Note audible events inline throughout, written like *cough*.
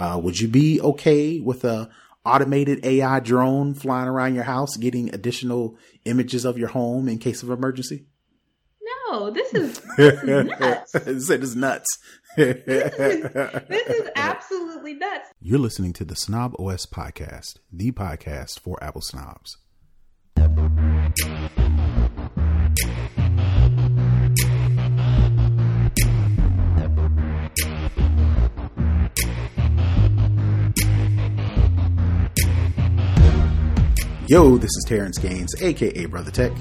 Uh, would you be okay with a automated AI drone flying around your house, getting additional images of your home in case of emergency? No, this is, *laughs* this is nuts. Said it's nuts. this, *laughs* is, this is absolutely nuts. You're listening to the Snob OS podcast, the podcast for Apple snobs. Yo, this is Terrance Gaines, aka Brother Tech.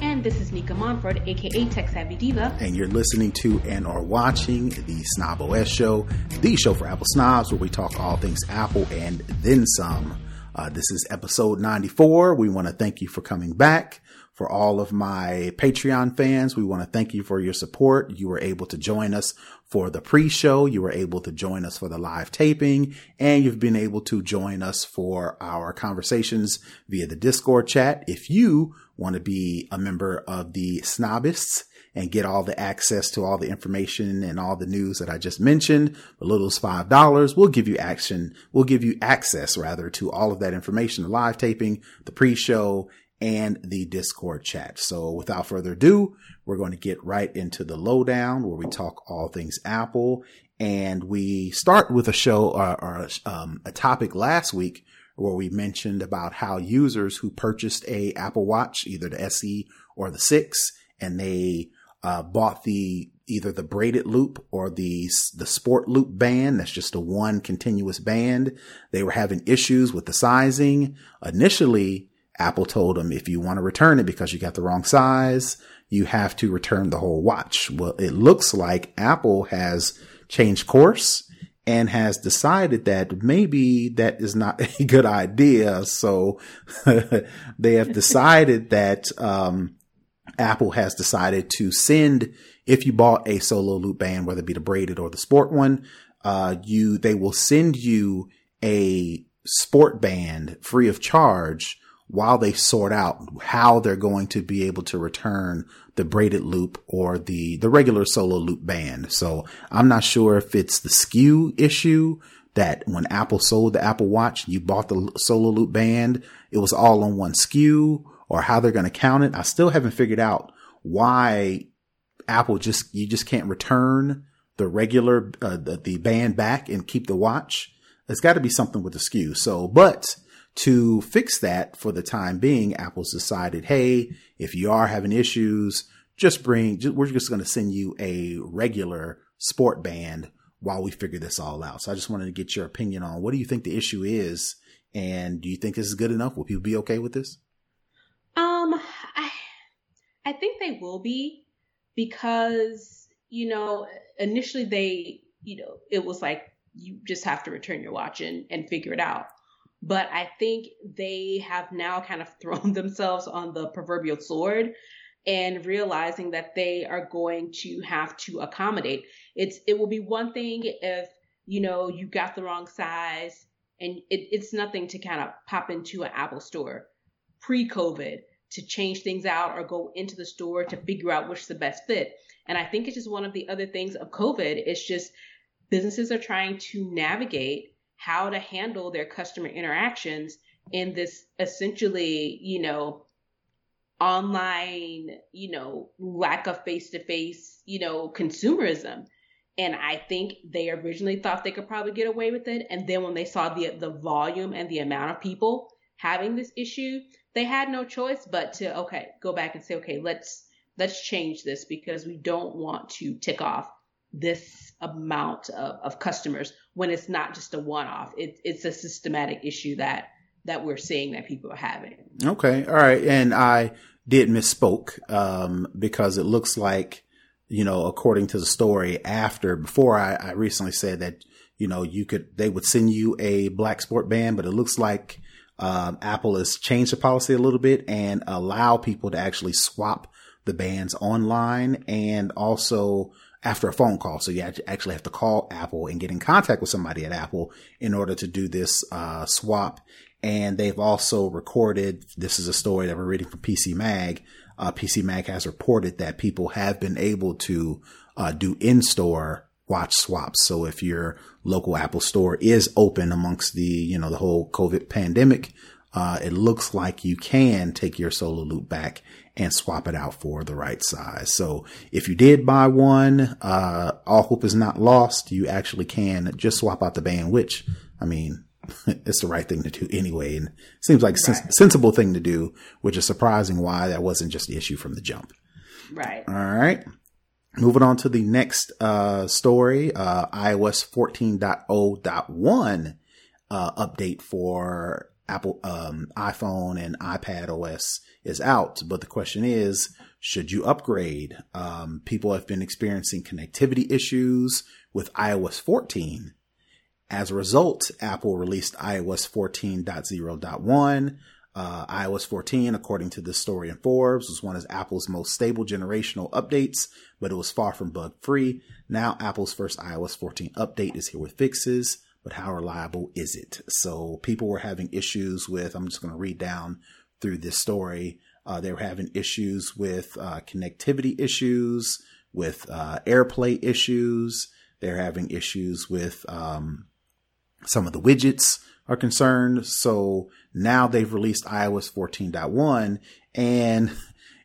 And this is Nica Montford, aka Tech Savvy Diva. And you're listening to and are watching the Snob OS Show, the show for Apple snobs, where we talk all things Apple and then some. Uh, this is episode 94. We want to thank you for coming back. For all of my Patreon fans, we want to thank you for your support. You were able to join us for the pre-show. You were able to join us for the live taping and you've been able to join us for our conversations via the Discord chat. If you want to be a member of the Snobists and get all the access to all the information and all the news that I just mentioned, the little as five dollars, we'll give you action. We'll give you access rather to all of that information, the live taping, the pre-show, and the Discord chat. So without further ado, we're going to get right into the lowdown where we talk all things Apple. And we start with a show or, or um, a topic last week where we mentioned about how users who purchased a Apple Watch, either the SE or the 6, and they uh, bought the either the braided loop or the the sport loop band that's just a one continuous band they were having issues with the sizing initially Apple told them if you want to return it because you got the wrong size, you have to return the whole watch. Well, it looks like Apple has changed course and has decided that maybe that is not *laughs* a good idea. So *laughs* they have decided that, um, Apple has decided to send, if you bought a solo loop band, whether it be the braided or the sport one, uh, you, they will send you a sport band free of charge while they sort out how they're going to be able to return the braided loop or the, the regular solo loop band. So I'm not sure if it's the SKU issue that when Apple sold the Apple Watch, you bought the solo loop band, it was all on one SKU or how they're going to count it. I still haven't figured out why Apple just, you just can't return the regular, uh, the, the band back and keep the watch. There's got to be something with the SKU. So, but to fix that for the time being, Apple's decided, hey, if you are having issues, just bring, we're just going to send you a regular sport band while we figure this all out. So I just wanted to get your opinion on what do you think the issue is? And do you think this is good enough? Will people be okay with this? Um, I, I think they will be because, you know, initially they, you know, it was like you just have to return your watch and, and figure it out. But I think they have now kind of *laughs* thrown themselves on the proverbial sword and realizing that they are going to have to accommodate. It's it will be one thing if you know you got the wrong size and it, it's nothing to kind of pop into an Apple store pre-COVID to change things out or go into the store to figure out which is the best fit. And I think it's just one of the other things of COVID. It's just businesses are trying to navigate how to handle their customer interactions in this essentially, you know, online, you know, lack of face to face, you know, consumerism. And I think they originally thought they could probably get away with it. And then when they saw the the volume and the amount of people having this issue, they had no choice but to okay, go back and say, okay, let's let's change this because we don't want to tick off this amount of, of customers when it's not just a one-off. It, it's a systematic issue that that we're seeing that people are having. Okay, all right, and I did misspoke um, because it looks like you know, according to the story, after before I, I recently said that you know you could they would send you a black sport band, but it looks like um, Apple has changed the policy a little bit and allow people to actually swap the bands online and also after a phone call. So you actually have to call Apple and get in contact with somebody at Apple in order to do this uh, swap. And they've also recorded, this is a story that we're reading from PC Mag. Uh, PC Mag has reported that people have been able to uh, do in-store watch swaps. So if your local Apple store is open amongst the, you know, the whole COVID pandemic, uh, it looks like you can take your solo loop back and swap it out for the right size. So if you did buy one, uh, all hope is not lost. You actually can just swap out the band, which, I mean, *laughs* it's the right thing to do anyway. And it seems like right. sens- sensible thing to do, which is surprising why that wasn't just the issue from the jump. Right. All right. Moving on to the next uh, story, uh, iOS 14.0.1 uh, update for Apple um, iPhone and iPad OS is out. But the question is, should you upgrade? Um, people have been experiencing connectivity issues with iOS 14. As a result, Apple released iOS 14.0.1. Uh, iOS 14, according to this story in Forbes, was one of Apple's most stable generational updates, but it was far from bug free. Now, Apple's first iOS 14 update is here with fixes, but how reliable is it? So, people were having issues with, I'm just going to read down through this story. Uh, they were having issues with uh, connectivity issues, with uh, AirPlay issues. They're having issues with um, some of the widgets are concerned. So now they've released iOS 14.1 and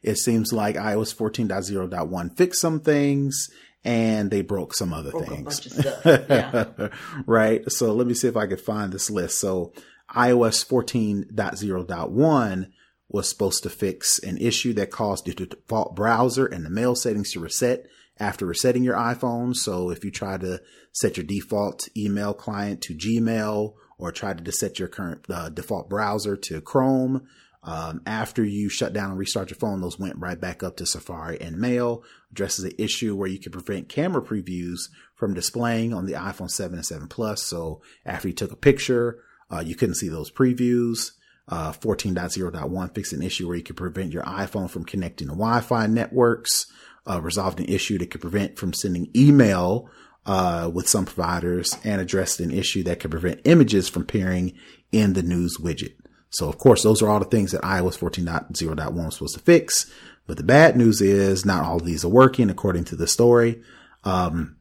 it seems like iOS 14.0.1 fixed some things and they broke some other broke things. *laughs* Yeah. right. So let me see if I can find this list. So iOS 14.0.1 was supposed to fix an issue that caused the default browser and the mail settings to reset after resetting your iPhone. So if you try to set your default email client to Gmail or try to set your current uh, default browser to Chrome, um, after you shut down and restart your phone, those went right back up to Safari and Mail. Addresses an issue where you can prevent camera previews from displaying on the iPhone 7 and 7 Plus. So after you took a picture, uh, you couldn't see those previews. Uh, 14.0.1 fixed an issue where you could prevent your iPhone from connecting to Wi-Fi networks uh, resolved an issue that could prevent from sending email uh, with some providers and addressed an issue that could prevent images from appearing in the news widget. So of course, those are all the things that iOS 14.0.1 was supposed to fix. But the bad news is not all of these are working according to the story. Um,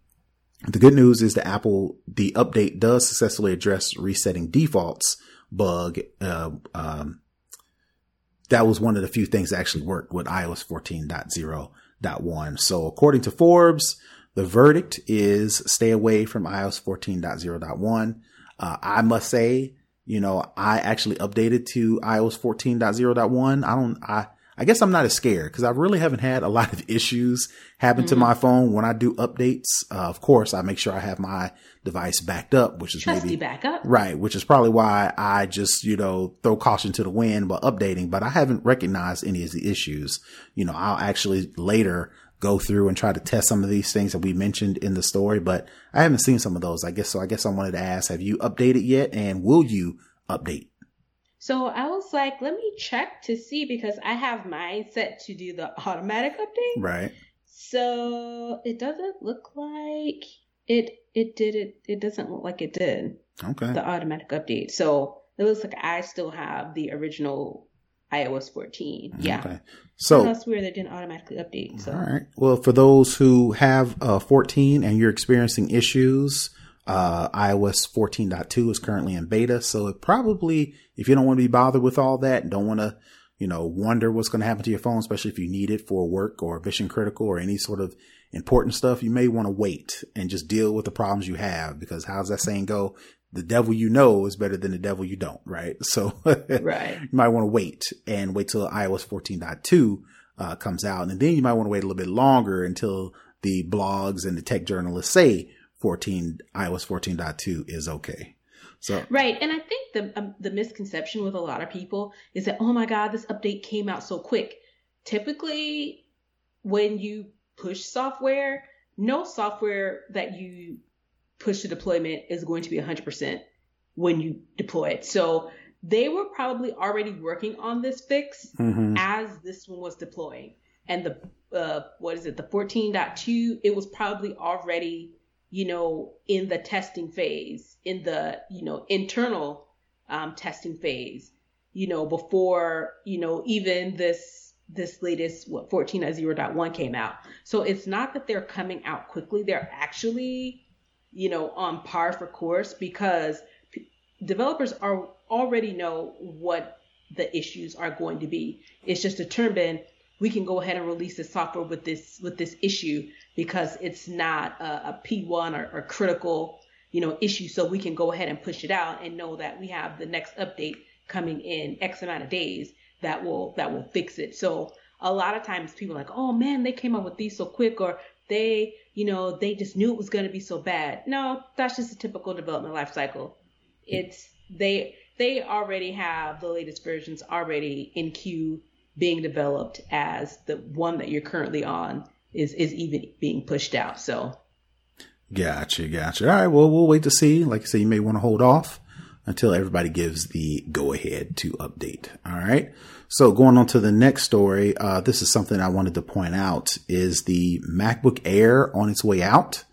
the good news is the Apple, the update does successfully address resetting defaults bug. Uh, um, that was one of the few things that actually worked with iOS 14.0.1. So according to Forbes, the verdict is stay away from iOS 14.0.1. Uh, I must say, you know, I actually updated to iOS 14.0.1. I don't, I, I guess I'm not as scared because I really haven't had a *laughs* lot of issues happen mm-hmm. to my phone when I do updates. Uh, of course, I make sure I have my device backed up, which is Trusty maybe backup. right, which is probably why I just you know throw caution to the wind while updating. But I haven't recognized any of the issues. You know, I'll actually later go through and try to test some of these things that we mentioned in the story, but I haven't seen some of those. I guess so. I guess I wanted to ask: Have you updated yet, and will you update? So I was like, let me check to see because I have mine set to do the automatic update. Right. So it doesn't look like it it did it it doesn't look like it did. Okay. The automatic update. So it looks like I still have the original iOS 14. Yeah. Okay. So that's weird they didn't automatically update. So all right. Well, for those who have uh, 14 and you're experiencing issues, uh, iOS 14.2 is currently in beta. So it probably, if you don't want to be bothered with all that, don't want to, you know, wonder what's going to happen to your phone, especially if you need it for work or mission critical or any sort of important stuff, you may want to wait and just deal with the problems you have because how's that saying go? The devil you know is better than the devil you don't, right? *laughs* So right. you might want to wait and wait till iOS 14.2 uh, comes out. And then you might want to wait a little bit longer until the blogs and the tech journalists say 14 iOS 14.2 is okay. So right, and I think the um, the misconception with a lot of people is that oh my god, this update came out so quick. Typically, when you push software, no software that you push to deployment is going to be 100% when you deploy it. So they were probably already working on this fix mm-hmm. as this one was deploying. And the uh, what is it, the 14.2, it was probably already you know, in the testing phase, in the, you know, internal um, testing phase, you know, before, you know, even this this latest what 14.0.1 came out. So it's not that they're coming out quickly; they're actually, you know, on par for course because developers are already know what the issues are going to be. It's just determined we can go ahead and release the software with this with this issue because it's not a a P1 or, or critical you know issue, so we can go ahead and push it out and know that we have the next update coming in X amount of days that will that will fix it. So a lot of times people are like, oh man, they came up with these so quick, or they you know they just knew it was going to be so bad. No, that's just a typical development life cycle. It's they they already have the latest versions already in queue being developed as the one that you're currently on is is even being pushed out. So Gotcha, gotcha. All right, well, we'll wait to see. Like I say, you may want to hold off until everybody gives the go ahead to update. All right. So going on to the next story, uh, this is something I wanted to point out is the MacBook Air on its way out.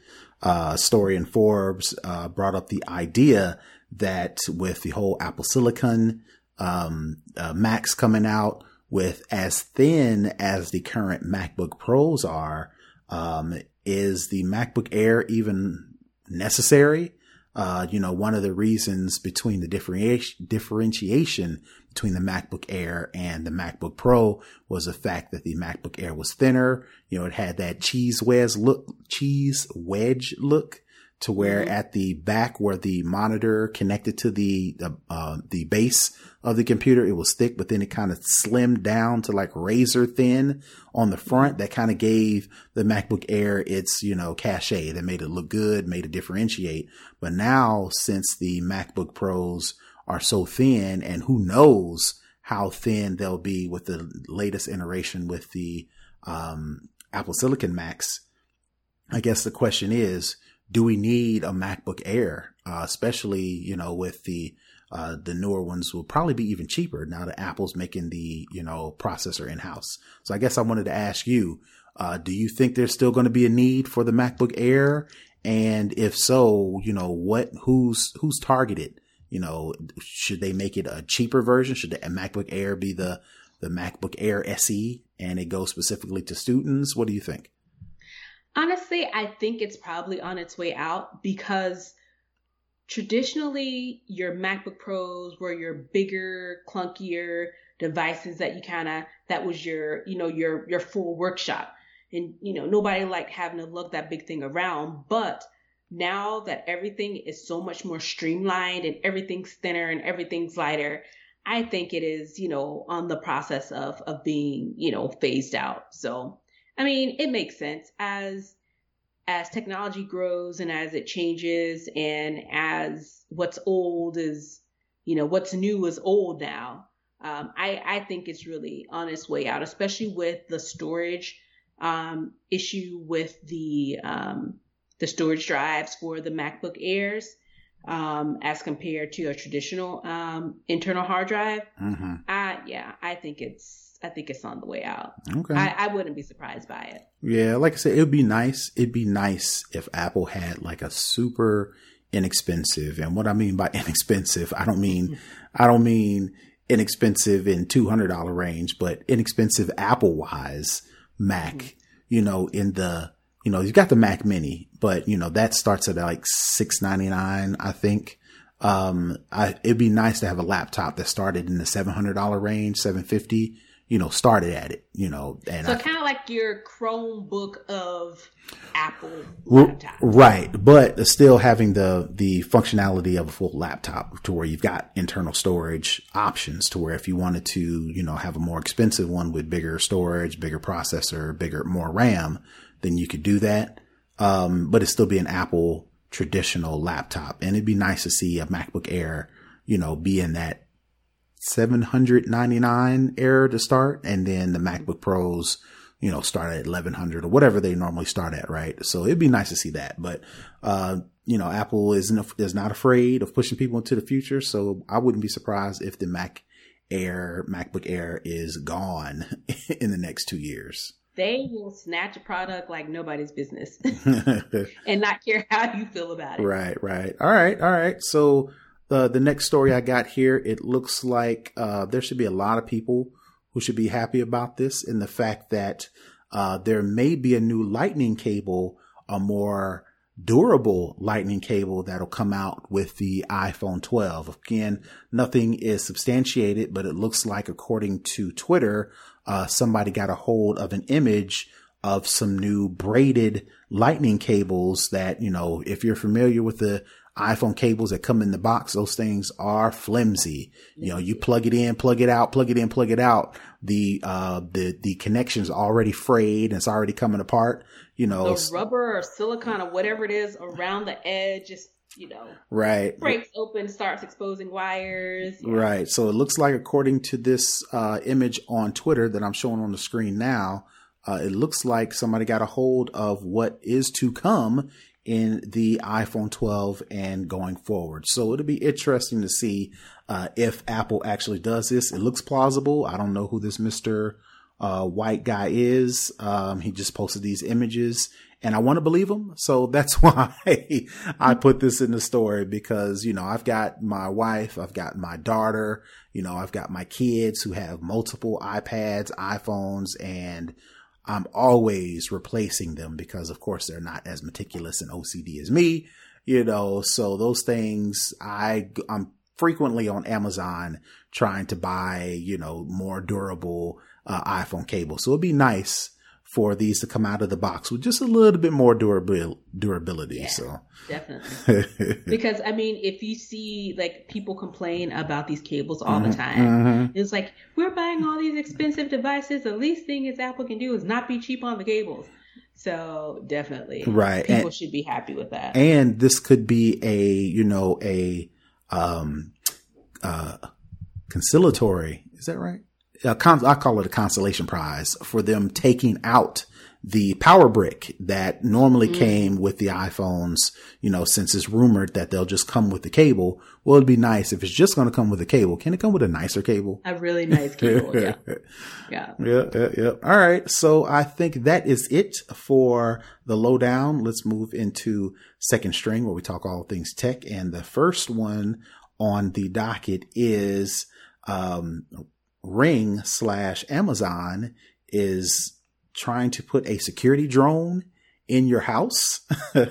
Uh, story in Forbes uh, brought up the idea that with the whole Apple Silicon um, uh, Macs coming out with as thin as the current MacBook Pros are, um, is the MacBook Air even necessary? Uh, you know, one of the reasons between the differentiation, differentiation between the MacBook Air and the MacBook Pro was the fact that the MacBook Air was thinner. You know, it had that cheese wedge look, cheese wedge look to where mm-hmm. at the back where the monitor connected to the, the, uh, the base of the computer, it was thick, but then it kind of slimmed down to like razor thin on the front. That kind of gave the MacBook Air its, you know, cachet that made it look good, made it differentiate. But now since the MacBook Pros are so thin and who knows how thin they'll be with the latest iteration with the, um, Apple Silicon Macs, I guess the question is, do we need a MacBook Air, uh, especially, you know, with the, uh, the newer ones will probably be even cheaper now that Apple's making the, you know, processor in house. So I guess I wanted to ask you, uh, do you think there's still going to be a need for the MacBook Air? And if so, you know, what, who's, who's targeted? You know, should they make it a cheaper version? Should the MacBook Air be the, the MacBook Air SE and it goes specifically to students? What do you think? Honestly, I think it's probably on its way out because traditionally your MacBook Pros were your bigger, clunkier devices that you kind of that was your, you know, your your full workshop. And you know, nobody liked having to lug that big thing around, but now that everything is so much more streamlined and everything's thinner and everything's lighter, I think it is, you know, on the process of of being, you know, phased out. So I mean, it makes sense as as technology grows and as it changes and as what's old is, you know, what's new is old now. Um, I, I think it's really on its way out, especially with the storage um, issue with the um, the storage drives for the MacBook Airs um, as compared to a traditional um, internal hard drive. Mm-hmm. I, yeah, I think it's I think it's on the way out. Okay. I, I wouldn't be surprised by it. Yeah, like I said, it'd be nice. It'd be nice if Apple had like a super inexpensive, and what I mean by *laughs* inexpensive, I don't mean I don't mean inexpensive in two hundred dollar range, but inexpensive Apple wise Mac. Mm-hmm. You know, in the you know, you've got the Mac Mini, but you know that starts at like six ninety nine, I think. Um, I, it'd be nice to have a laptop that started in the seven hundred dollar range, seven fifty, you know, started at it, you know, and so kind of like your Chromebook of Apple laptop. Right. But still having the, the functionality of a full laptop to where you've got internal storage options to where if you wanted to, you know, have a more expensive one with bigger storage, bigger processor, bigger, more RAM, then you could do that. Um, but it'd still be an Apple traditional laptop. And it'd be nice to see a MacBook Air, you know, be in that 799 error to start. And then the MacBook Pros, you know, start at 1100 or whatever they normally start at, right? So it'd be nice to see that. But, uh, you know, Apple isn't, is not afraid of pushing people into the future. So I wouldn't be surprised if the Mac Air, MacBook Air is gone *laughs* in the next two years. They will snatch a product like nobody's business *laughs* *laughs* and not care how you feel about it. Right, right. All right, all right. So, the the next story I got here, it looks like uh, there should be a lot of people who should be happy about this in the fact that uh, there may be a new lightning cable, a more durable lightning cable that'll come out with the iPhone 12. Again, nothing is substantiated, but it looks like according to Twitter, uh, somebody got a hold of an image of some new braided lightning cables that, you know, if you're familiar with the iPhone cables that come in the box, those things are flimsy. You know, you plug it in, plug it out, plug it in, plug it out. The, uh, the, the connection's already frayed and it's already coming apart. You know, the rubber or silicone or whatever it is around the edge just, you know, right. breaks open, starts exposing wires. know. Right. So it looks like according to this, uh, image on Twitter that I'm showing on the screen now, uh, it looks like somebody got a hold of what is to come in the iPhone 12 and going forward. So it'll be interesting to see uh, if Apple actually does this. It looks plausible. I don't know who this Mr. Uh, white guy is. Um, he just posted these images and I want to believe him. So *laughs* that's why I put this in the story because, you know, I've got my wife, I've got my daughter, you know, I've got my kids who have multiple iPads, iPhones, and I'm always replacing them because of course they're not as meticulous and OCD as me, you know, so those things I, I'm frequently on Amazon trying to buy, you know, more durable uh, iPhone cables. So it'd be nice for these to come out of the box with just a little bit more durabil- durability. Yeah, so definitely. *laughs* because I mean, if you see like people complain about these cables all Mm-hmm, the time, it's like we're buying all these expensive devices. The least thing is Apple can do is not be cheap on the cables. So definitely, Right, People and- should be happy with that. and this could be a, you know, a, um, uh, conciliatory. Is that right? A con- I call it a consolation prize for them taking out the power brick that normally came with the iPhones, you know, since it's rumored that they'll just come with the cable. Well, it'd be nice if it's just going to come with a cable. Can it come with a nicer cable? a really nice cable. yeah, *laughs* yeah. Yeah, yeah, yeah. All right. So I think that is it for the lowdown. Let's move into second string where we talk all things tech. And the first one on the docket is, um, Ring slash Amazon is trying to put a security drone in your house.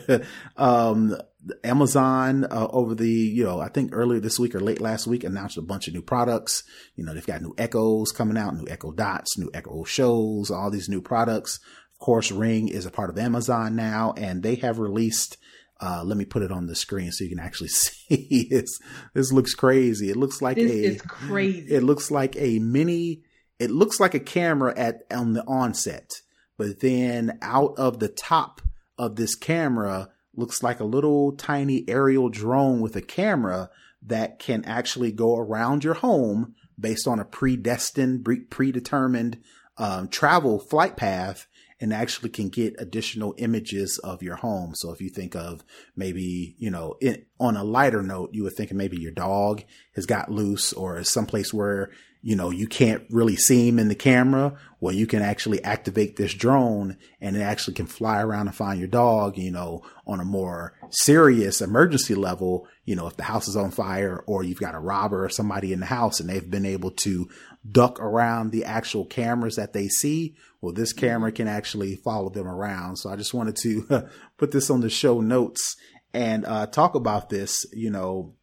*laughs* um, Amazon uh, over the, you know, I think earlier this week or late last week announced a bunch of new products. You know, they've got new Echoes coming out, new Echo Dots, new Echo Shows, all these new products. Of course, Ring is a part of Amazon now, and they have released. Uh, let me put it on the screen so you can actually *laughs* see. It's, this looks crazy. It looks like This a. is crazy. It looks like a mini. It looks like a camera at on the onset, but then out of the top of this camera looks like a little tiny aerial drone with a camera that can actually go around your home based on a predestined, predetermined um, travel flight path and actually can get additional images of your home. So if you think of maybe, you know, it, on a lighter note, you would think maybe your dog has got loose or is someplace where, you know, you can't really see him in the camera. Well, you can actually activate this drone and it actually can fly around and find your dog, you know, on a more serious emergency level. You know, if the house is on fire or you've got a robber or somebody in the house and they've been able to duck around the actual cameras that they see. Well, this camera can actually follow them around. So I just wanted to *laughs* put this on the show notes and uh, talk about this. You know,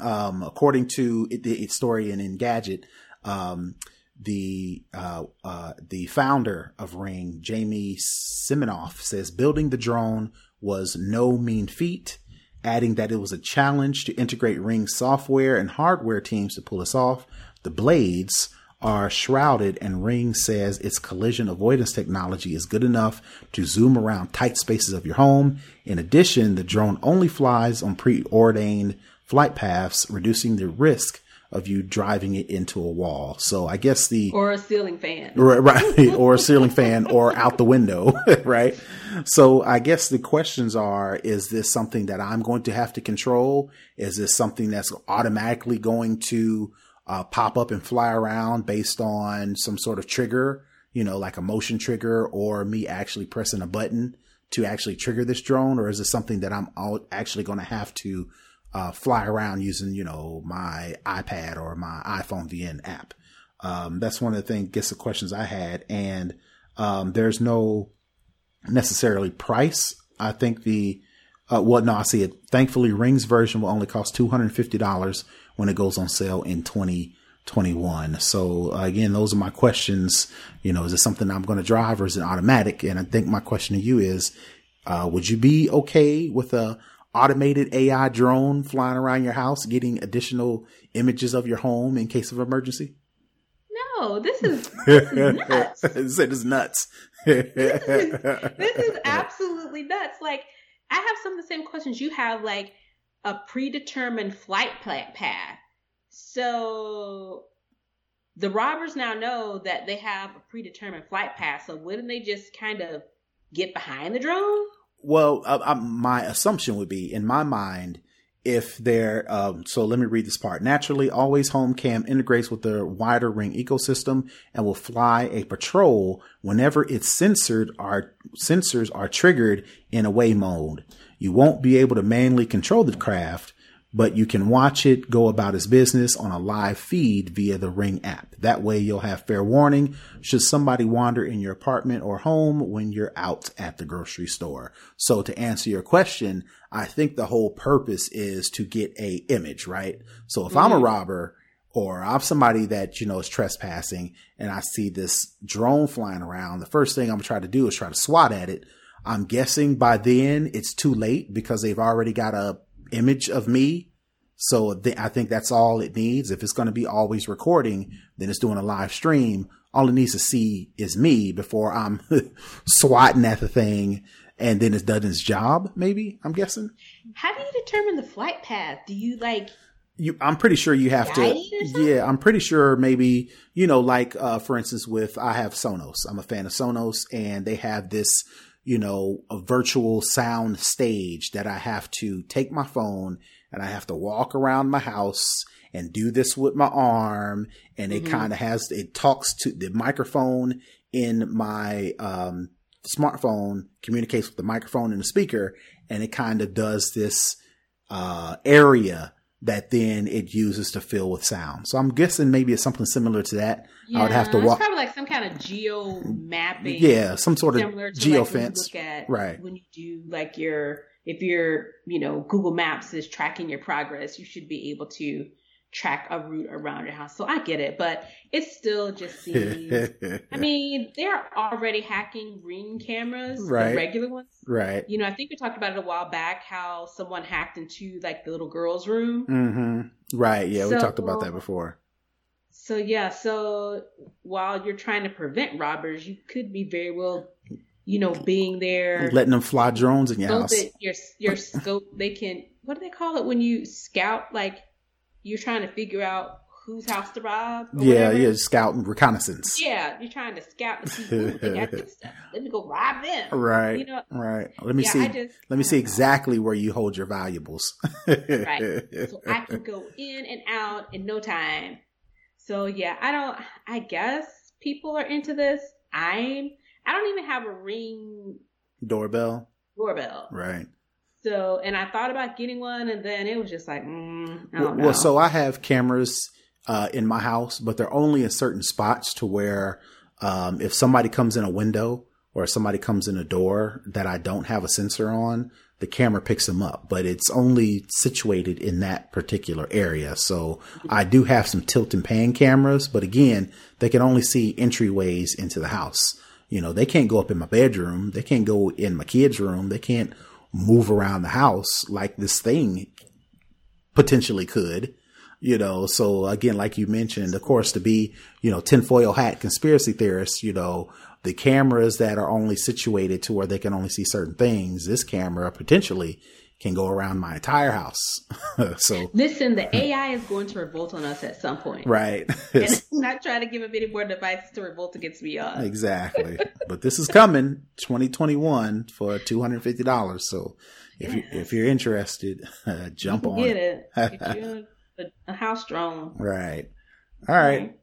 um, according to the story in Engadget, um, the uh, uh, the founder of Ring, Jamie Siminoff, says building the drone was no mean feat, adding that it was a challenge to integrate Ring software and hardware teams to pull this off. The blades are shrouded, and Ring says its collision avoidance technology is good enough to zoom around tight spaces of your home. In addition, the drone only flies on preordained flight paths, reducing the risk of you driving it into a wall. So I guess the or a ceiling fan. Right, right. *laughs* or a ceiling fan or out the window, *laughs* right? So I guess the questions are, is this something that I'm going to have to control? Is this something that's automatically going to uh, pop up and fly around based on some sort of trigger, you know, like a motion trigger or me actually pressing a button to actually trigger this drone? Or is it something that I'm all actually going to have to uh, fly around using, you know, my iPad or my iPhone VN app? Um, that's one of the things, gets the questions I had. And, um, there's no necessarily price. I think the, uh, well, no, I see it. Thankfully, Ring's version will only cost $250 when it goes on sale in 2021. So uh, again, those are my questions. You know, is it something I'm going to drive or is it automatic? And I think my question to you is, uh, would you be okay with a automated AI drone flying around your house, getting additional images of your home in case of emergency? No, this is, *laughs* this is nuts. it is nuts. this, is, this is *laughs* absolutely nuts. Like, I have some of the same questions you have, like a predetermined flight path. So the robbers now know that they have a predetermined flight path. So wouldn't they just kind of get behind the drone? Well, uh, my assumption would be, in my mind, if they're um, so let me read this part naturally always home cam integrates with the wider ring ecosystem and will fly a patrol whenever its censored sensors are triggered in away mode you won't be able to manually control the craft but you can watch it go about its business on a live feed via the Ring app. That way you'll have fair warning should somebody wander in your apartment or home when you're out at the grocery store. So to answer your question, I think the whole purpose is to get a image, right? So if mm-hmm. I'm a mm-hmm. robber or I'm somebody that, you know, is trespassing and I see this drone flying around, the first thing I'm gonna try to do is try to swat at it. I'm guessing by then it's too late because they've already got a image of me. So th- I think that's all it needs. If it's going to be always recording, then it's doing a live stream. All it needs to see is me before I'm *laughs* swatting at the thing and then it's done its job, maybe, I'm guessing. How do you determine the flight path? Do you like you, I'm pretty sure you have to. Yeah, I'm pretty sure maybe you know, like uh, for instance, with I have Sonos. I'm a fan of Sonos, and they have this you know, a virtual sound stage that I have to take my phone and I have to walk around my house and do this with my arm. And it mm-hmm. kind of has, it talks to the microphone in my, um, smartphone communicates with the microphone and the speaker and it kind of does this, uh, area that then it uses to fill with sound. So I'm guessing maybe it's something similar to that. Yeah, I would have to walk. Probably like some kind of geo mapping. Yeah, some sort of geo like fence. right. When you do like your, if your, you know, Google Maps is tracking your progress, you should be able to track a route around your house. So I get it, but it still just *laughs* seems. I mean, they're already hacking ring cameras, right? regular ones, right? You know, I think we talked about it a while back how someone hacked into like the little girl's room. Mm-hmm. Right. Yeah, so, we talked about that before. So yeah, so while you're trying to prevent robbers, you could be very well you know, being there, letting them fly drones in your house. your your scope, they can. What do they call it when you scout? Like you're trying to figure out whose house to rob. Yeah, whatever. yeah, scouting reconnaissance. Yeah, you're trying to scout to see who they got this stuff. Let me go rob them. *laughs* Right. You know, right. Let me yeah, see. Just, let me see know. exactly where you hold your valuables. right. So I *laughs* can go in and out in no time. So yeah, I don't. I guess people are into this. I'm. I don't even have a ring doorbell. Doorbell. Right. So, and I thought about getting one, and then it was just like, mm, well, well, so I have cameras uh, in my house, but they're only in certain spots to where um, if somebody comes in a window or somebody comes in a door that I don't have a sensor on, the camera picks them up, but it's only situated in that particular area. So I do have some tilt and pan cameras, but again, they can only see entryways into the house. You know, they can't go up in my bedroom. They can't go in my kid's room. They can't move around the house like this thing potentially could you know? So again like you mentioned of course to be you know tinfoil hat conspiracy theorists you know the cameras that are only situated to where they can only see certain things this camera potentially can go around my entire house. *laughs* so listen, the AI is going to revolt on us at some point, right? *laughs* and I'm not trying to give them any more devices to revolt against me on. Exactly, *laughs* but this is coming 2021 for 250 dollars. So if you if you're interested, uh, jump you on get it. it. a, a house drone, right? All right. right.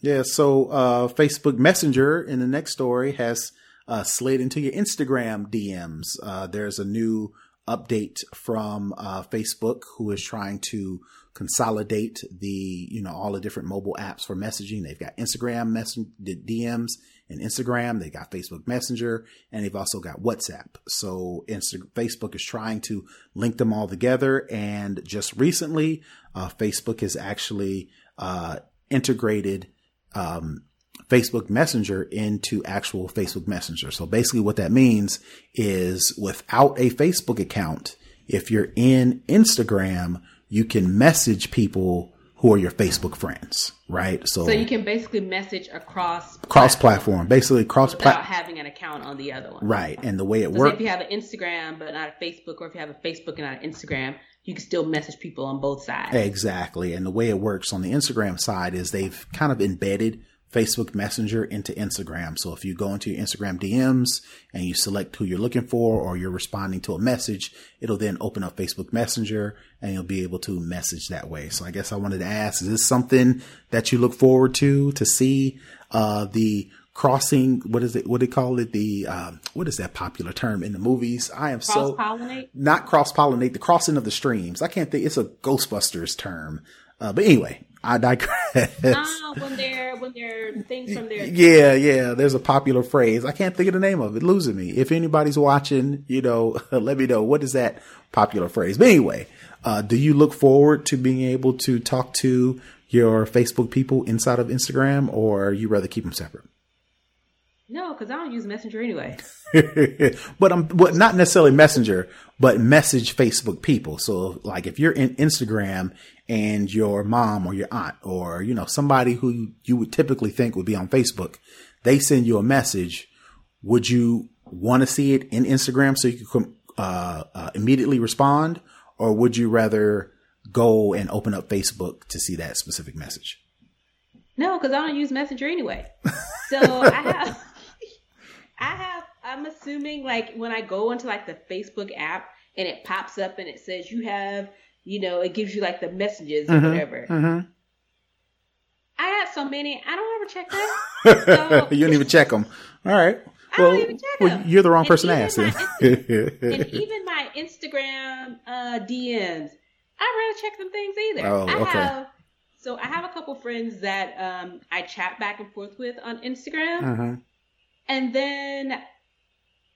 Yeah. So uh, Facebook Messenger in the next story has uh, slid into your Instagram DMs. Uh, there's a new update from uh, Facebook, who is trying to consolidate the, you know, all the different mobile apps for messaging. They've got Instagram message DMs and Instagram. They got Facebook Messenger and they've also got WhatsApp. So Insta- Facebook is trying to link them all together. And just recently, uh, Facebook has actually, uh, integrated, um, Facebook Messenger into actual Facebook Messenger. So basically what that means is without a Facebook account, if you're in Instagram, you can message people who are your Facebook friends, right? So, so you can basically message across cross platform, basically cross platform without having an account on the other one, right? And the way it so works, if you have an Instagram but not a Facebook, or if you have a Facebook and not an Instagram, you can still message people on both sides. Exactly, and the way it works on the Instagram side is they've kind of embedded Facebook Messenger into Instagram. So if you go into your Instagram DMs and you select who you're looking for or you're responding to a message, it'll then open up Facebook Messenger and you'll be able to message that way. So I guess I wanted to ask, is this something that you look forward to, to see, uh, the crossing, what is it, what do they call it? The, um, what is that popular term in the movies? I am so, not cross pollinate, the crossing of the streams. I can't think, it's a Ghostbusters term. Uh, but anyway, I digress. Ah, when they're when they're things from there. Yeah, yeah. There's a popular phrase. I can't think of the name of it. Losing me. If anybody's watching, you know, *laughs* let me know what is that popular phrase. But anyway, uh, do you look forward to being able to talk to your Facebook people inside of Instagram, or you rather keep them separate? No, because I don't use Messenger anyway. *laughs* but I'm, but not necessarily Messenger, but message Facebook people. So like if you're in Instagram and your mom or your aunt or, you know, somebody who you would typically think would be on Facebook, they send you a message. Would you want to see it in Instagram so you can uh, uh, immediately respond? Or would you rather go and open up Facebook to see that specific message? No, because I don't use Messenger anyway. So *laughs* I have, I have, I'm assuming like when I go into like the Facebook app and it pops up and it says you have you know, it gives you like the messages mm-hmm, or whatever. Mm-hmm. I have so many, I don't ever check that. *laughs* So, you don't even check them. All right. I well, don't even check well, them. You're the wrong and person to ask. *laughs* and even my Instagram uh, DMs, I rarely check them things either. Oh, okay. I have, so I have a couple friends that um, I chat back and forth with on Instagram, mm-hmm. and then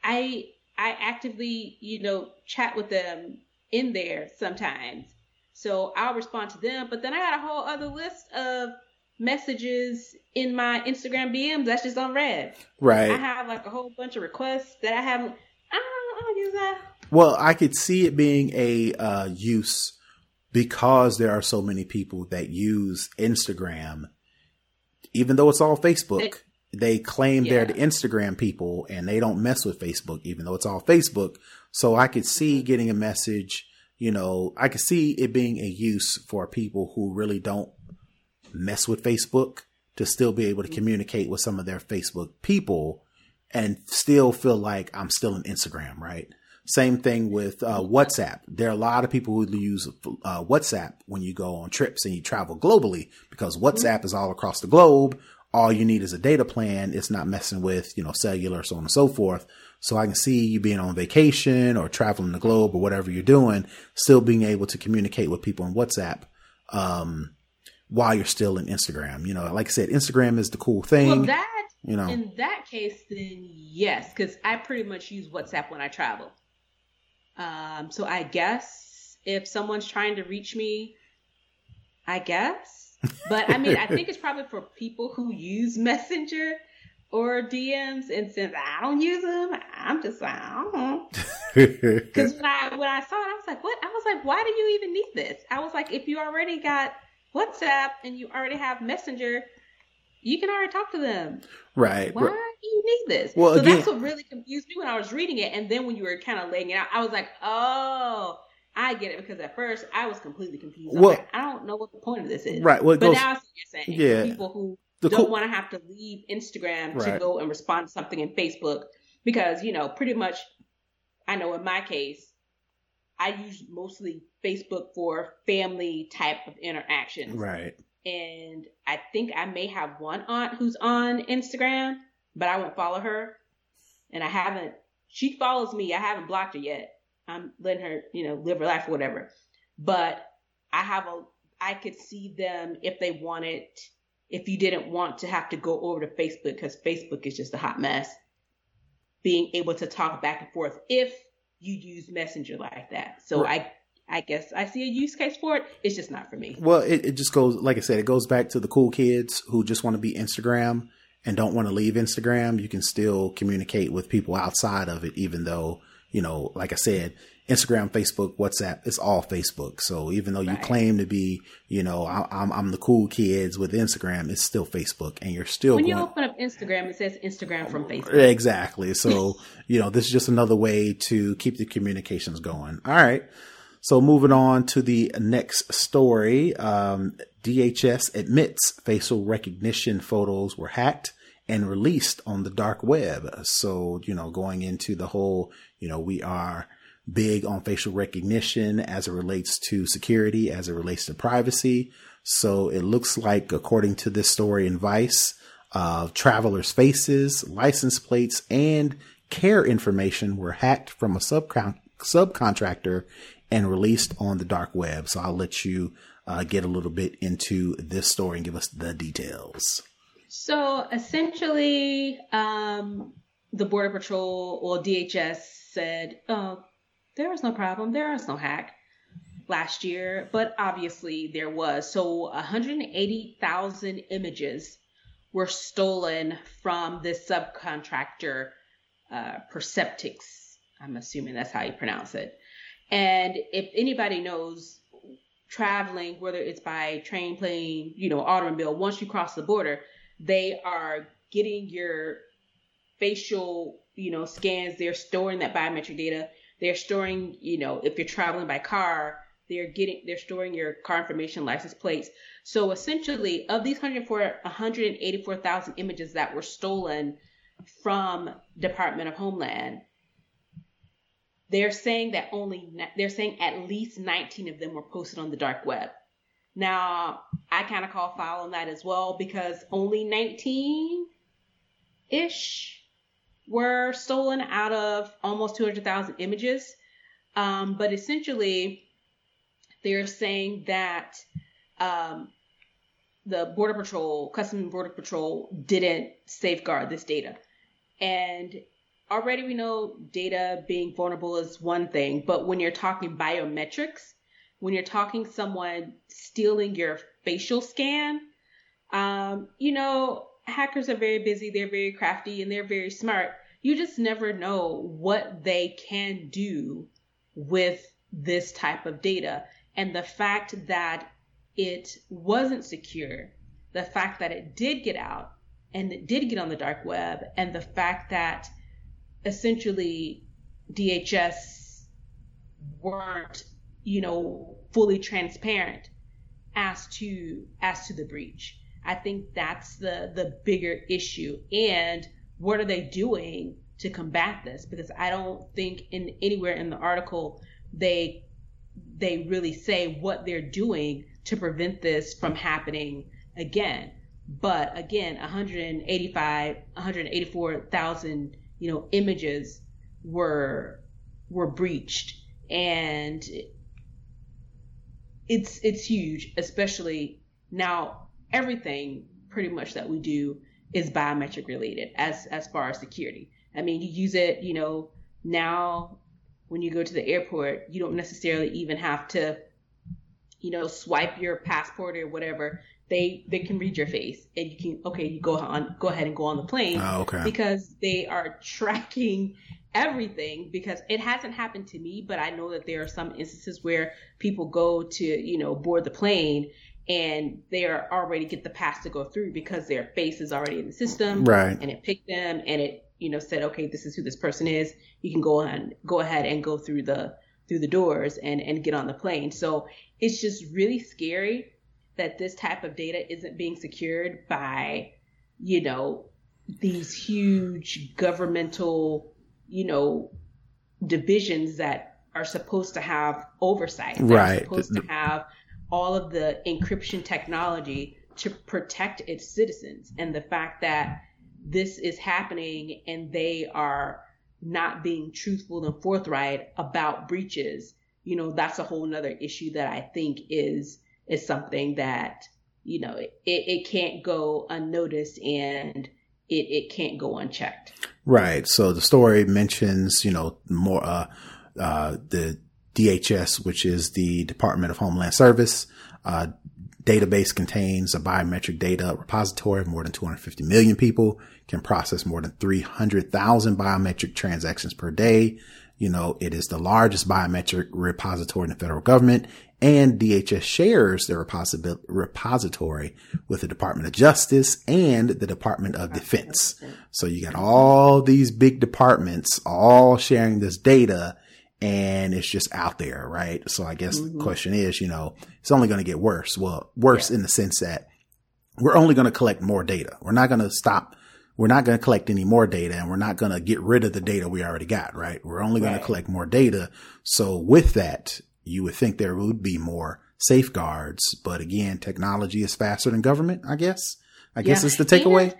I I actively you know chat with them in there sometimes. So I'll respond to them, but then I got a whole other list of messages in my Instagram DMs that's just unread. Right. I have like a whole bunch of requests that I haven't. I don't, I don't use that. Well, I could see it being a uh, use because there are so many people that use Instagram, even though it's all Facebook. It, they claim yeah. they're the Instagram people and they don't mess with Facebook, even though it's all Facebook. So I could see getting a message, you know, I could see it being a use for people who really don't mess with Facebook to still be able to communicate with some of their Facebook people and still feel like I'm still on Instagram, right? Same thing with uh, WhatsApp. There are a lot of people who use uh, WhatsApp when you go on trips and you travel globally because WhatsApp is all across the globe. All you need is a data plan. It's not messing with, you know, cellular, so on and so forth. So I can see you being on vacation or traveling the globe or whatever you're doing, still being able to communicate with people on WhatsApp, um, while you're still in Instagram. You know, like I said, Instagram is the cool thing. Well, that, you know, in that case, then yes, because I pretty much use WhatsApp when I travel. Um, so I guess if someone's trying to reach me, I guess. But I mean, I *laughs* think it's probably for people who use Messenger or DMs, and since I don't use them, I'm just like, I don't know. *laughs* Because when I when I saw it, I was like, what? I was like, why do you even need this? I was like, if you already got WhatsApp and you already have Messenger, you can already talk to them. Right. Why right. do you need this? Well, so again, that's what really confused me when I was reading it, and then when you were kind of laying it out, I was like, oh. I get it because at first I was completely confused. well, like, I don't know what the point of this is. Right. Well, but goes, now I see what you're saying. Yeah. People who the don't cool- want to have to leave Instagram right. to go and respond to something in Facebook because, you know, pretty much, I know in my case, I use mostly Facebook for family type of interactions. Right. And I think I may have one aunt who's on Instagram, but I won't follow her. And I haven't, she follows me. I haven't blocked her yet. I'm letting her, you know, live her life or whatever. But I have a, I could see them if they wanted, if you didn't want to have to go over to Facebook because Facebook is just a hot mess, being able to talk back and forth if you use Messenger like that. So right. I I guess I see a use case for it. It's just not for me. Well, it, it just goes, like I said, it goes back to the cool kids who just want to be Instagram and don't want to leave Instagram. You can still communicate with people outside of it, even though, you know, like I said, Instagram, Facebook, WhatsApp, it's all Facebook. So even though you right. claim to be, you know, I, am I'm, I'm the cool kids with Instagram, it's still Facebook, and you're still. When going, you open up Instagram, it says Instagram from Facebook. Exactly. So *laughs* you know, this is just another way to keep the communications going. All right. So moving on to the next story, um, DHS admits facial recognition photos were hacked and released on the dark web. So you know, going into the whole, you know, we are big on facial recognition as it relates to security, as it relates to privacy. So it looks like, according to this story in Vice, uh, travelers' faces, license plates, and care information were hacked from a subcon- subcontractor and released on the dark web. So I'll let you uh, get a little bit into this story and give us the details. So essentially, um, the Border Patrol or DHS said, oh, there was no problem. There was no hack last year, but obviously there was. So 180,000 images were stolen from this subcontractor, uh, Perceptics. I'm assuming that's how you pronounce it. And if anybody knows traveling, whether it's by train, plane, you know, automobile, once you cross the border, they are getting your facial, you know, scans. They're storing that biometric data they're storing, you know, if you're traveling by car, they're getting, they're storing your car information, license plates. So essentially, of these 184,000 images that were stolen from Department of Homeland, they're saying that only, they're saying at least 19 of them were posted on the dark web. Now, I kind of call foul on that as well because only 19 ish were stolen out of almost 200,000 images. Um, but essentially, they're saying that um, the Border Patrol, Customs and Border Patrol, didn't safeguard this data. And already we know data being vulnerable is one thing, but when you're talking biometrics, when you're talking someone stealing your facial scan, um, you know, hackers are very busy, they're very crafty, and they're very smart. You just never know what they can do with this type of data. And the fact that it wasn't secure, the fact that it did get out and it did get on the dark web, and the fact that essentially DHS weren't, you know, fully transparent as to as to the breach. I think that's the the bigger issue. And what are they doing to combat this? Because I don't think in anywhere in the article they they really say what they're doing to prevent this from happening again. But again, 185, 184,000, you know, images were were breached, and it's it's huge, especially now. Everything pretty much that we do is biometric related as as far as security. I mean, you use it, you know, now when you go to the airport, you don't necessarily even have to, you know, swipe your passport or whatever. They they can read your face and you can okay, you go on go ahead and go on the plane. Oh, okay. Because they are *laughs* tracking everything because it hasn't happened to me, but I know that there are some instances where people go to, you know, board the plane and they are already get the pass to go through because their face is already in the system. Right. And it picked them and it, you know, said, okay, this is who this person is. You can go on, go ahead and go through the, through the doors and, and get on the plane. So it's just really scary that this type of data isn't being secured by, you know, these huge governmental, you know, divisions that are supposed to have oversight. Right. supposed to have all of the encryption technology to protect its citizens. And the fact that this is happening and they are not being truthful and forthright about breaches, you know, that's a whole nother issue that I think is is something that you know it, it can't go unnoticed and it, it can't go unchecked. Right. So the story mentions, you know, more uh, uh, the DHS, which is the Department of Homeland Service. Uh, database contains a biometric data repository of more than 250 million people, can process more than 300,000 biometric transactions per day. You know, it is the largest biometric repository in the federal government and DHS shares their repository with the Department of Justice and the Department of Defense. So you got all these big departments all sharing this data and it's just out there, right? So I guess mm-hmm. the question is, you know, it's only going to get worse. Well, worse yeah. in the sense that we're only going to collect more data. We're not going to stop. We're not going to collect any more data and we're not going to get rid of the data we already got, right? We're only going right. to collect more data. So with that, you would think there would be more safeguards, but again, technology is faster than government, I guess. I guess it's the takeaway.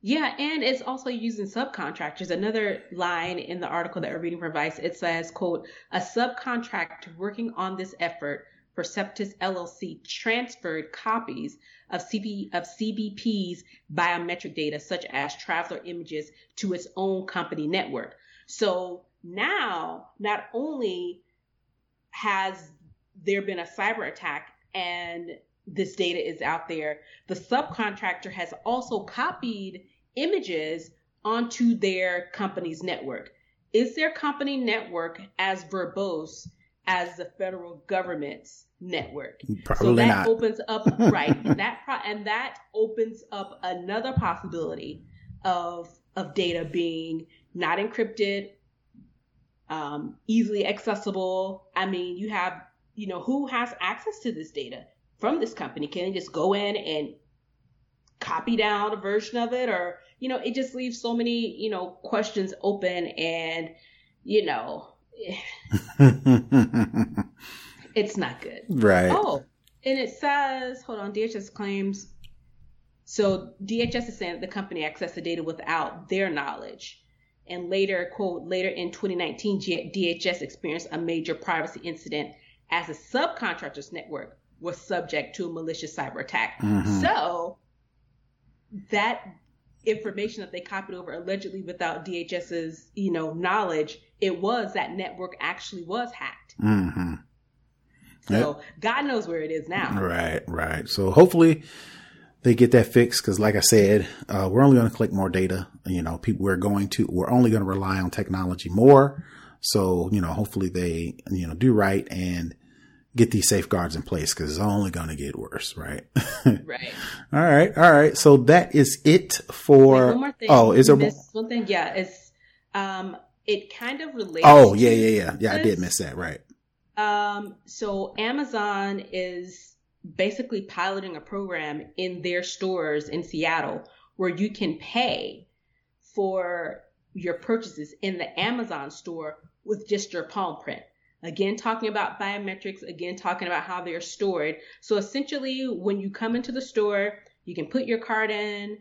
Yeah, and it's also using subcontractors. Another line in the article that we're reading from Vice, it says, quote, a subcontractor working on this effort Perceptics LLC transferred copies of, CB, of CBP's biometric data, such as traveler images, to its own company network. So now, not only has there been a cyber attack and this data is out there, the subcontractor has also copied images onto their company's network. Is their company network as verbose as the federal government's network. Probably so that not. opens up *laughs* right that pro- and that opens up another possibility of of data being not encrypted, um, easily accessible. I mean, you have you know who has access to this data from this company? Can they just go in and copy down a version of it, or you know, it just leaves so many you know questions open and you know *laughs* it's not good. Right. Oh, and it says, hold on, DHS claims. So DHS is saying that the company accessed the data without their knowledge. And later, quote, later in 2019, DHS experienced a major privacy incident as a subcontractor's network was subject to a malicious cyber attack. Mm-hmm. So that information that they copied over allegedly without DHS's, you know, knowledge, it was that network actually was hacked. Mm-hmm. So yep. God knows where it is now. Right, right. So hopefully they get that fixed because, like I said, uh, we're only going to collect more data. You know, people we're going to we're only going to rely on technology more. So you know, hopefully they you know do right and get these safeguards in place because it's only going to get worse, right? *laughs* right. All right. All right. So that is it for. Wait, one more thing. Oh, is there one thing? Yeah, it's um, it kind of relates. Oh, yeah, yeah, yeah, yeah. I did miss that. Right. Um, so Amazon is basically piloting a program in their stores in Seattle where you can pay for your purchases in the Amazon store with just your palm print. Again, talking about biometrics, again, talking about how they're stored. So essentially, when you come into the store, you can put your card in,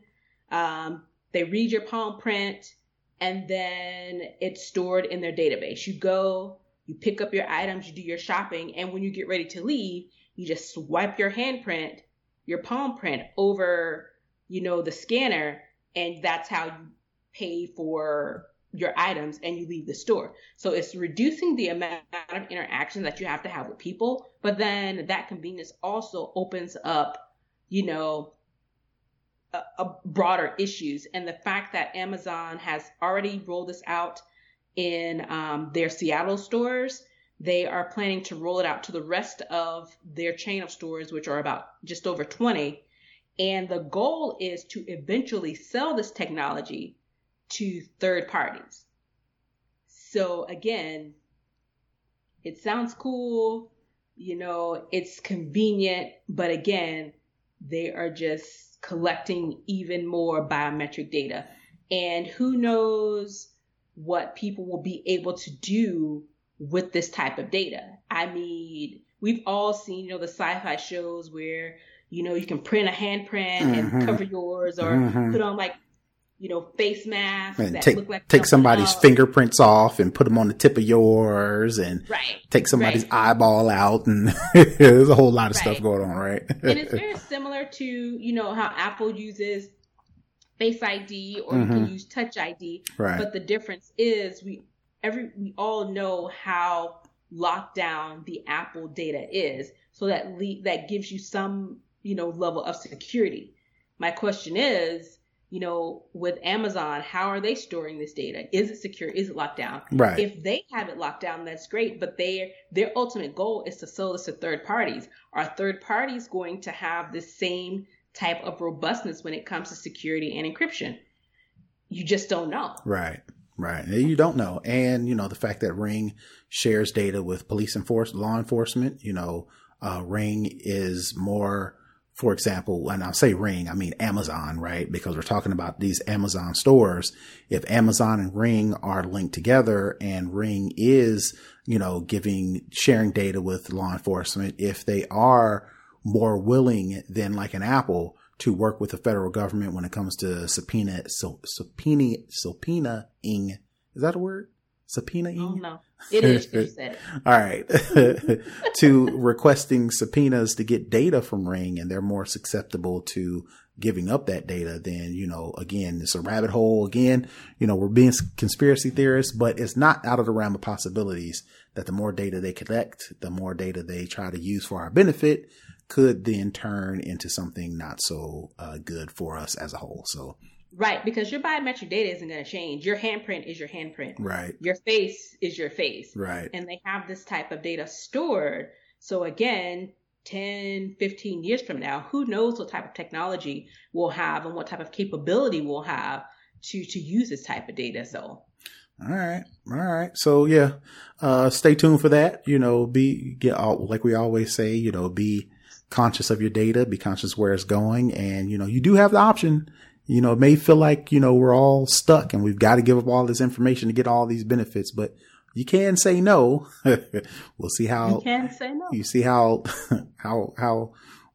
um, they read your palm print, and then it's stored in their database. You go, you pick up your items, you do your shopping, and when you get ready to leave, you just swipe your handprint, your palm print over, you know, the scanner, and that's how you pay for your items and you leave the store. So it's reducing the amount of interaction that you have to have with people, but then that convenience also opens up, you know, a, a broader issues. And the fact that Amazon has already rolled this out in um, their Seattle stores, they are planning to roll it out to the rest of their chain of stores, which are about just over 20. And the goal is to eventually sell this technology to third parties. So again, it sounds cool, you know, it's convenient, but again, they are just collecting even more biometric data. And who knows what people will be able to do with this type of data. I mean, we've all seen, you know, the sci-fi shows where, you know, you can print a handprint mm-hmm. and cover yours or mm-hmm. put on like you know, face masks and that take look like take somebody's else. fingerprints off and put them on the tip of yours, and Right. take somebody's Right. eyeball out, and *laughs* there's a whole lot of stuff going on, right? and it's very *laughs* similar to you know how Apple uses Face ID or you can use Touch ID, Mm-hmm. right. but the difference is we every we all know how locked down the Apple data is, so that le- that gives you some you know level of security. My question is, you know, with Amazon, how are they storing this data? Is it secure? Is it locked down? right. If they have it locked down, that's great. But their their ultimate goal is to sell this to third parties. Are third parties going to have the same type of robustness when it comes to security and encryption? You just don't know. Right. Right. You don't know. And, you know, the fact that Ring shares data with police enforcement, law enforcement, you know, uh, Ring is more, for example, and I'll say Ring, I mean Amazon, right? Because we're talking about these Amazon stores. If Amazon and Ring are linked together and Ring is, you know, giving, sharing data with law enforcement, if they are more willing than like an Apple to work with the federal government when it comes to subpoena, so, subpoena, subpoenaing. Is that a word? Subpoenaing? Oh no, it is. You said it. *laughs* All right. *laughs* to requesting subpoenas to get data from Ring and they're more susceptible to giving up that data, then, you know, again, it's a rabbit hole. Again, you know, we're being conspiracy theorists, but it's not out of the realm of possibilities that the more data they collect, the more data they try to use for our benefit could then turn into something not so uh, good for us as a whole. So, Right, because your biometric data isn't going to change. Your handprint is your handprint. right, Your face is your face. right, and they have this type of data stored. So again, 10, 15 years from now, who knows what type of technology we'll have and what type of capability we'll have to to use this type of data. So All right. All right. So yeah, uh, stay tuned for that. You know, be, get all, like we always say, you know, be conscious of your data, be conscious where it's going. And, you know, you do have the option, you know, it may feel like, you know, we're all stuck and we've got to give up all this information to get all these benefits, but you can say no. *laughs* we'll see how you can say no. you see how *laughs* how how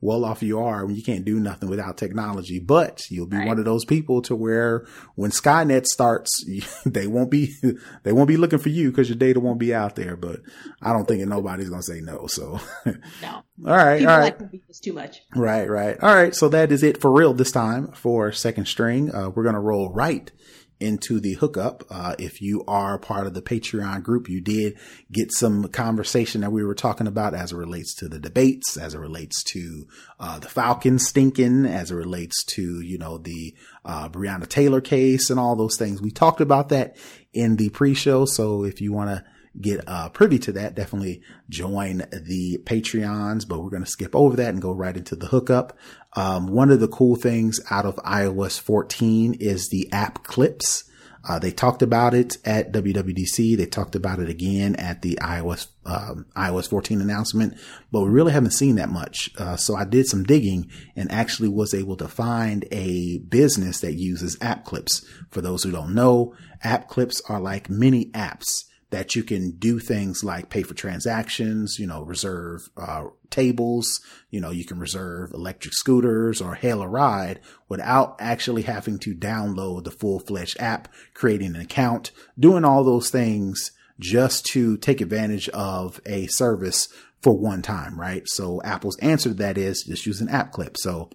well off you are when you can't do nothing without technology. But you'll be Right. one of those people to where when Skynet starts, *laughs* they won't be *laughs* they won't be looking for you because your data won't be out there. But I don't think nobody's gonna say no. So *laughs* No, all right, people all right. like too much. Right, right. All right. So that is it for real this time for second string. Uh, we're going to roll right into the hookup. Uh, if you are part of the Patreon group, you did get some conversation that we were talking about as it relates to the debates, as it relates to, uh, the Falcons stinking, as it relates to, you know, the, uh, Breonna Taylor case and all those things. We talked about that in the pre-show. So if you want to get uh, privy to that, definitely join the Patreons. But we're going to skip over that and go right into the hookup. Um, one of the cool things out of iOS 14 is the app clips. Uh, they talked about it at WWDC. They talked about it again at the iOS um, iOS 14 announcement, but we really haven't seen that much. Uh, so I did some digging and actually was able to find a business that uses app clips. For those who don't know, app clips are like mini apps that you can do things like pay for transactions, you know, reserve uh, tables, you know, you can reserve electric scooters or hail a ride without actually having to download the full fledged app, creating an account, doing all those things just to take advantage of a service for one time, right? So Apple's answer to that is just use an app clip. So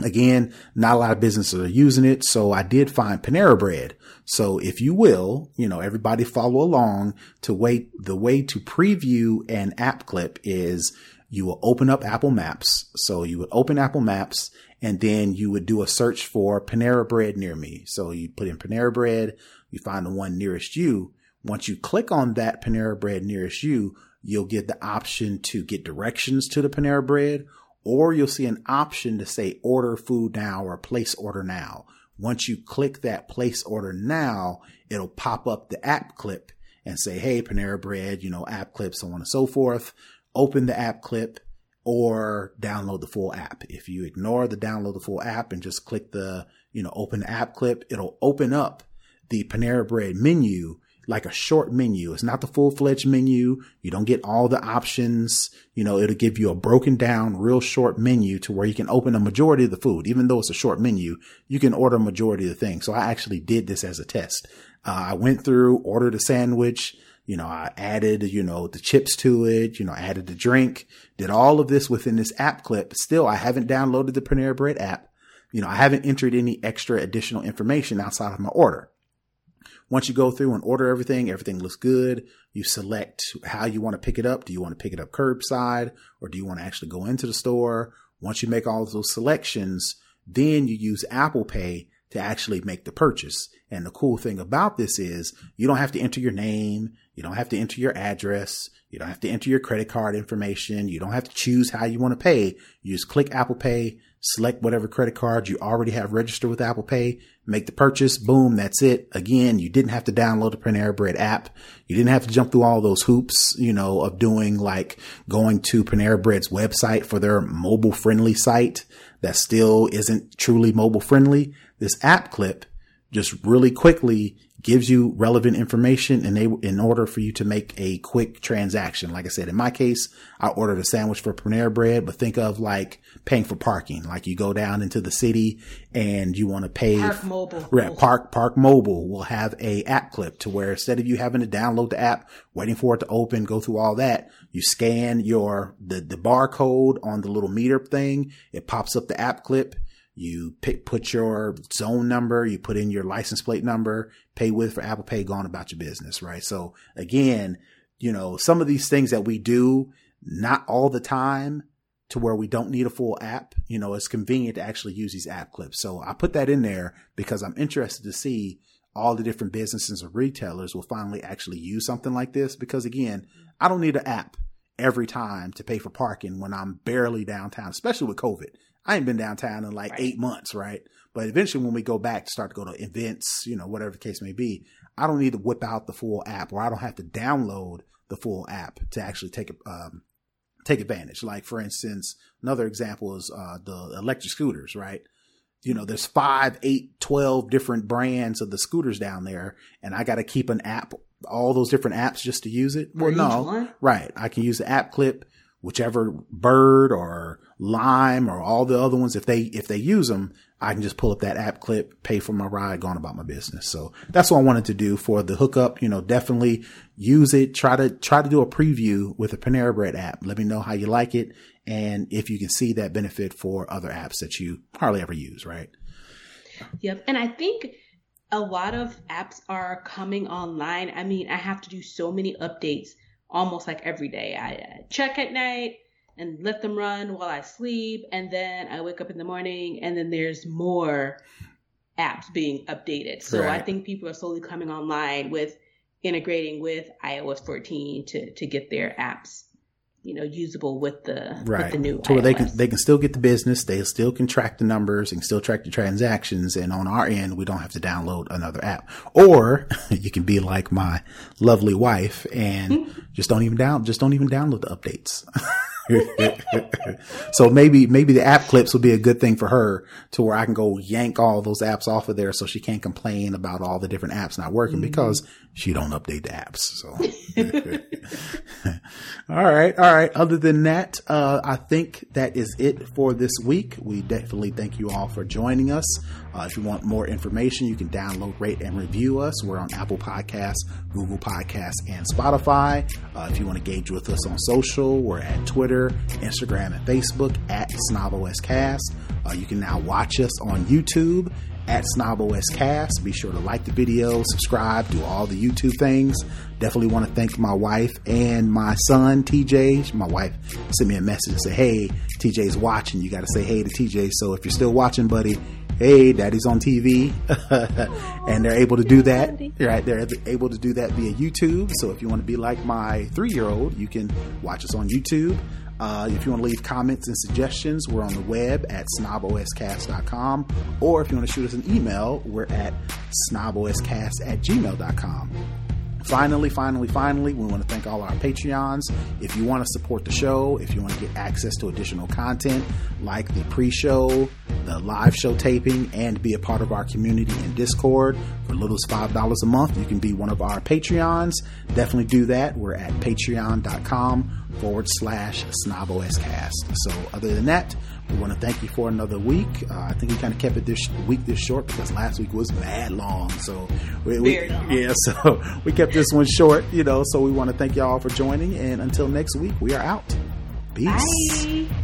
Again, not a lot of businesses are using it. So I did find Panera Bread. So if you will, you know, everybody follow along to wait. The way to preview an app clip is you will open up Apple Maps. So you would open Apple Maps and then you would do a search for Panera Bread near me. So you put in Panera Bread, you find the one nearest you. Once you click on that Panera Bread nearest you, you'll get the option to get directions to the Panera Bread or you'll see an option to say order food now or place order now. Once you click that place order now, it'll pop up the app clip and say, Hey, Panera Bread, you know, app clip, so on and so forth. Open the app clip or download the full app. If you ignore the download the full app and just click the, you know, open app clip, it'll open up the Panera Bread menu like a short menu. It's not the full fledged menu. You don't get all the options. You know, it'll give you a broken down, real short menu to where you can open a majority of the food. Even though it's a short menu, you can order a majority of the things. So I actually did this as a test. Uh, I went through, ordered a sandwich. You know, I added, you know, the chips to it, you know, added the drink, did all of this within this app clip. Still, I haven't downloaded the Panera Bread app. You know, I haven't entered any extra additional information outside of my order. Once you go through and order everything, everything looks good. You select how you want to pick it up. Do you want to pick it up curbside or do you want to actually go into the store? Once you make all of those selections, then you use Apple Pay to actually make the purchase. And the cool thing about this is you don't have to enter your name. You don't have to enter your address. You don't have to enter your credit card information. You don't have to choose how you want to pay. You just click Apple Pay, select whatever credit card you already have registered with Apple Pay, make the purchase. Boom. That's it. Again, you didn't have to download the Panera Bread app. You didn't have to jump through all those hoops, you know, of doing like going to Panera Bread's website for their mobile friendly site that still isn't truly mobile friendly. This app clip just really quickly gives you relevant information and they, in order for you to make a quick transaction. Like I said, in my case, I ordered a sandwich for Panera Bread, but think of like paying for parking. Like you go down into the city and you want to pay. Park Mobile. Right. Park, Park Mobile will have a app clip to where instead of you having to download the app, waiting for it to open, go through all that, you scan your, the, the barcode on the little meter thing. It pops up the app clip you pick, put your zone number, you put in your license plate number, pay with for Apple Pay, going about your business, right? So again, you know, some of these things that we do, not all the time to where we don't need a full app, you know, it's convenient to actually use these app clips. So I put that in there because I'm interested to see all the different businesses and retailers will finally actually use something like this. Because again, I don't need an app every time to pay for parking when I'm barely downtown, especially with COVID. I ain't been downtown in like right. eight months, right? But eventually, when we go back to start to go to events, you know, whatever the case may be, I don't need to whip out the full app, or I don't have to download the full app to actually take um, take advantage. Like for instance, another example is uh, the electric scooters, right? You know, there's five, eight, twelve different brands of the scooters down there, and I got to keep an app, all those different apps just to use it. well, no, right? I can use the app clip whichever bird or lime or all the other ones if they if they use them i can just pull up that app clip pay for my ride going about my business. So that's what i wanted to do for the hookup you know definitely use it. Try to try to do a preview with the panera bread app. Let me know how you like it and if you can see that benefit for other apps that you hardly ever use right? Yep. And i think a lot of apps are coming online. I mean i have to do so many updates almost like every day. I check at night and let them run while I sleep, and then I wake up in the morning, and then there's more apps being updated. So right. I think people are slowly coming online with integrating with iOS 14 to to get their apps you know usable with the right. with the new so they can they can still get the business. They still can track the numbers and still track the transactions. And on our end we don't have to download another app. Or *laughs* you can be like my lovely wife and *laughs* just don't even down just don't even download the updates *laughs* so maybe maybe the app clips would be a good thing for her to where I can go yank all those apps off of there so she can't complain about all the different apps not working mm-hmm. because she don't update the apps. So *laughs* all right, all right. Other than that, uh, I think that is it for this week. We definitely thank you all for joining us. Uh, if you want more information, you can download, rate, and review us. We're on Apple Podcasts, Google Podcasts, and Spotify. Uh, if you want to engage with us on social, we're at Twitter, Instagram, and Facebook at SnobOScast. Uh, you can now watch us on YouTube at SnobOScast. Be sure to like the video, subscribe, do all the YouTube things. Definitely want to thank my wife and my son, TJ. My wife sent me a message and said, Hey, TJ's watching. You got to say hey to TJ. So if you're still watching, buddy, hey, daddy's on TV. *laughs* and they're able to do that. Right. They're able to do that via YouTube. So if you want to be like my three year old, you can watch us on YouTube. Uh, if you want to leave comments and suggestions, we're on the web at snoboscast.com. Or if you want to shoot us an email, we're at snoboscast at gmail.com. finally, finally, finally, we want to thank all our Patreons. If you want to support the show, if you want to get access to additional content like the pre show, the live show taping, and be a part of our community in Discord for little as $5 a month, you can be one of our Patreons. Definitely do that. We're at patreon.com forward slash snoboscast. So, other than that, we want to thank you for another week. Uh, I think we kind of kept it this week this short because last week was mad long. So, we, we yeah, *laughs* so we kept this one short, you know. So, we want to thank y'all for joining. And until next week, we are out. Peace. Bye.